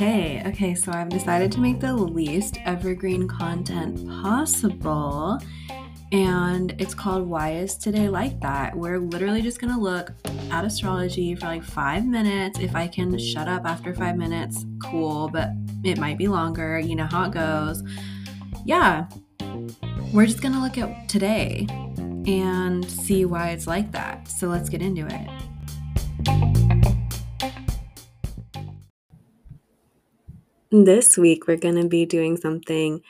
Hey, okay, so I've decided to make the least evergreen content possible. And it's called Why Is Today Like That? We're literally just gonna look at astrology for like five minutes. If I can shut up after five minutes, cool, but it might be longer. You know how it goes. Yeah, we're just gonna look at today and see why it's like that. So let's get into it. This week, we're going to be doing something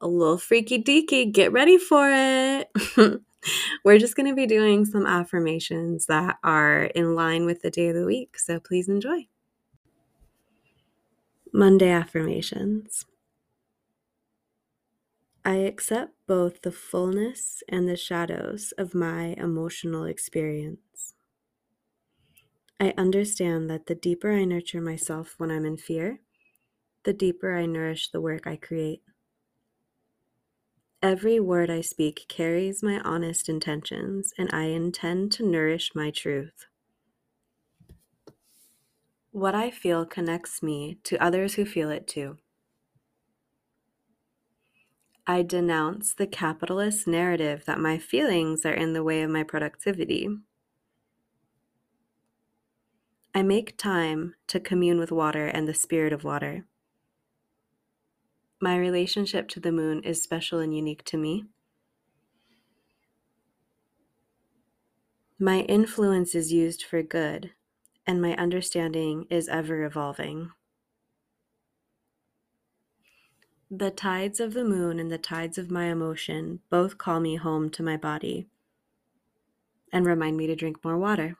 a little freaky deaky. Get ready for it. we're just going to be doing some affirmations that are in line with the day of the week. So please enjoy. Monday affirmations. I accept both the fullness and the shadows of my emotional experience. I understand that the deeper I nurture myself when I'm in fear, the deeper I nourish the work I create. Every word I speak carries my honest intentions, and I intend to nourish my truth. What I feel connects me to others who feel it too. I denounce the capitalist narrative that my feelings are in the way of my productivity. I make time to commune with water and the spirit of water. My relationship to the moon is special and unique to me. My influence is used for good, and my understanding is ever evolving. The tides of the moon and the tides of my emotion both call me home to my body and remind me to drink more water.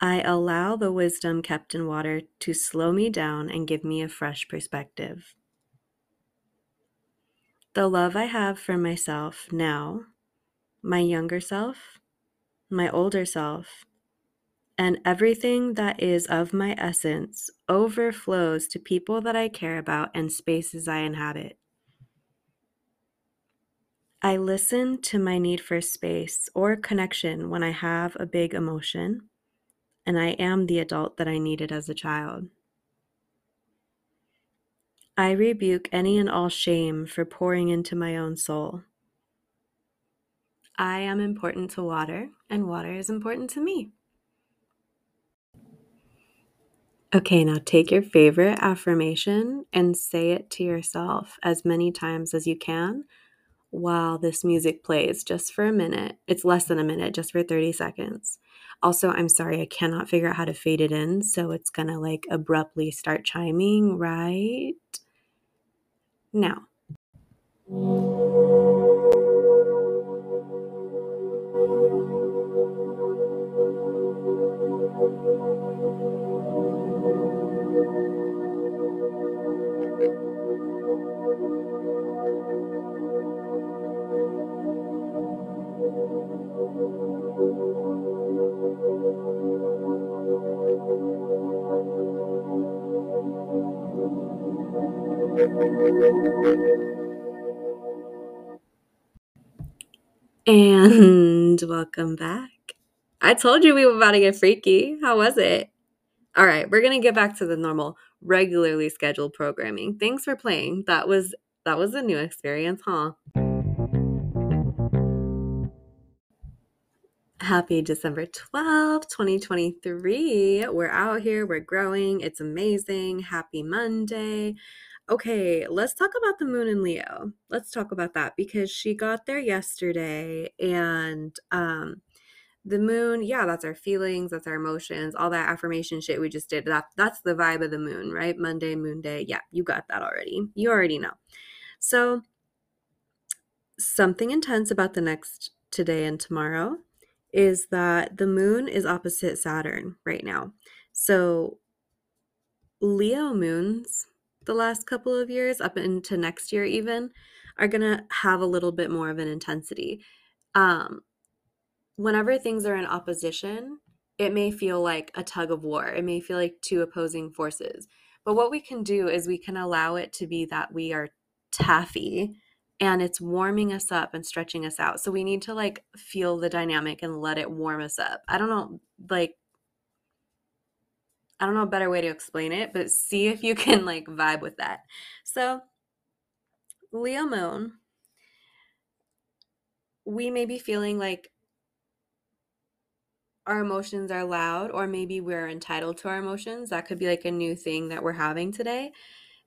I allow the wisdom kept in water to slow me down and give me a fresh perspective. The love I have for myself now, my younger self, my older self, and everything that is of my essence overflows to people that I care about and spaces I inhabit. I listen to my need for space or connection when I have a big emotion and I am the adult that I needed as a child. I rebuke any and all shame for pouring into my own soul. I am important to water, and water is important to me. Okay, now take your favorite affirmation and say it to yourself as many times as you can while this music plays, just for a minute. It's less than a minute, just for 30 seconds. Also, I'm sorry, I cannot figure out how to fade it in, so it's gonna like abruptly start chiming right now. And welcome back. I told you we were about to get freaky. How was it? All right, we're going to get back to the normal, regularly scheduled programming. Thanks for playing. That was that was a new experience, huh? Happy December 12th, 2023. We're out here, we're growing. It's amazing. Happy Monday. Okay, let's talk about the moon in Leo. Let's talk about that because she got there yesterday and um the moon, yeah, that's our feelings, that's our emotions, all that affirmation shit we just did. That that's the vibe of the moon, right? Monday, moon day. Yeah, you got that already. You already know. So something intense about the next today and tomorrow is that the moon is opposite Saturn right now. So Leo moons the last couple of years, up into next year even, are going to have a little bit more of an intensity. Um, whenever things are in opposition, it may feel like a tug of war. It may feel like two opposing forces. But what we can do is we can allow it to be that we are taffy and it's warming us up and stretching us out. So we need to like feel the dynamic and let it warm us up. I don't know, like, I don't know a better way to explain it, but see if you can like vibe with that. So, Leo moon, we may be feeling like our emotions are loud, or maybe we're entitled to our emotions. That could be like a new thing that we're having today.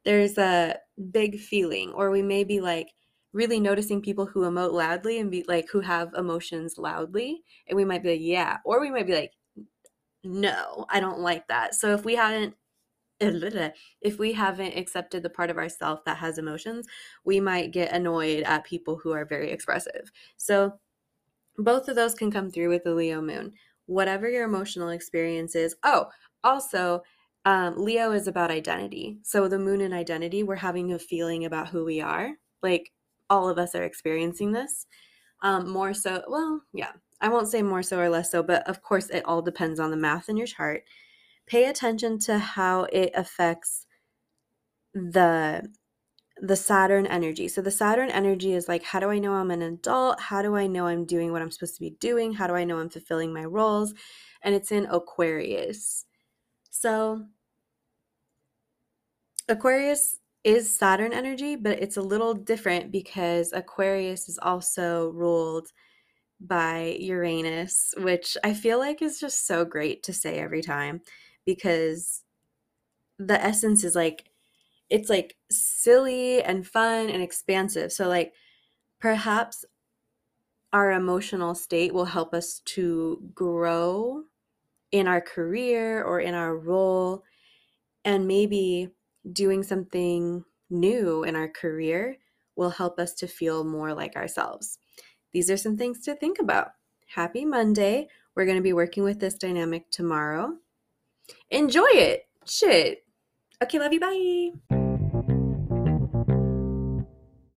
There's a big feeling, or we may be like, really noticing people who emote loudly and be like who have emotions loudly and we might be like yeah or we might be like no i don't like that. So if we haven't if we haven't accepted the part of ourself that has emotions we might get annoyed at people who are very expressive. So both of those can come through with the leo moon. Whatever your emotional experience is oh also um, leo is about identity. So the moon and identity we're having a feeling about who we are. Like all of us are experiencing this. Um, more so, well, yeah, I won't say more so or less so, but of course, it all depends on the math in your chart. Pay attention to how it affects the the Saturn energy. So the Saturn energy is like how do I know I'm an adult? How do I know I'm doing what I'm supposed to be doing? How do I know I'm fulfilling my roles? And it's in Aquarius. So Aquarius is Saturn energy, but it's a little different because Aquarius is also ruled by Uranus, which I feel like is just so great to say every time because the essence is like it's like silly and fun and expansive. So like perhaps our emotional state will help us to grow in our career or in our role and maybe doing something new in our career will help us to feel more like ourselves. These are some things to think about. Happy Monday. We're going to be working with this dynamic tomorrow. Enjoy it. Shit. Okay, love you. Bye.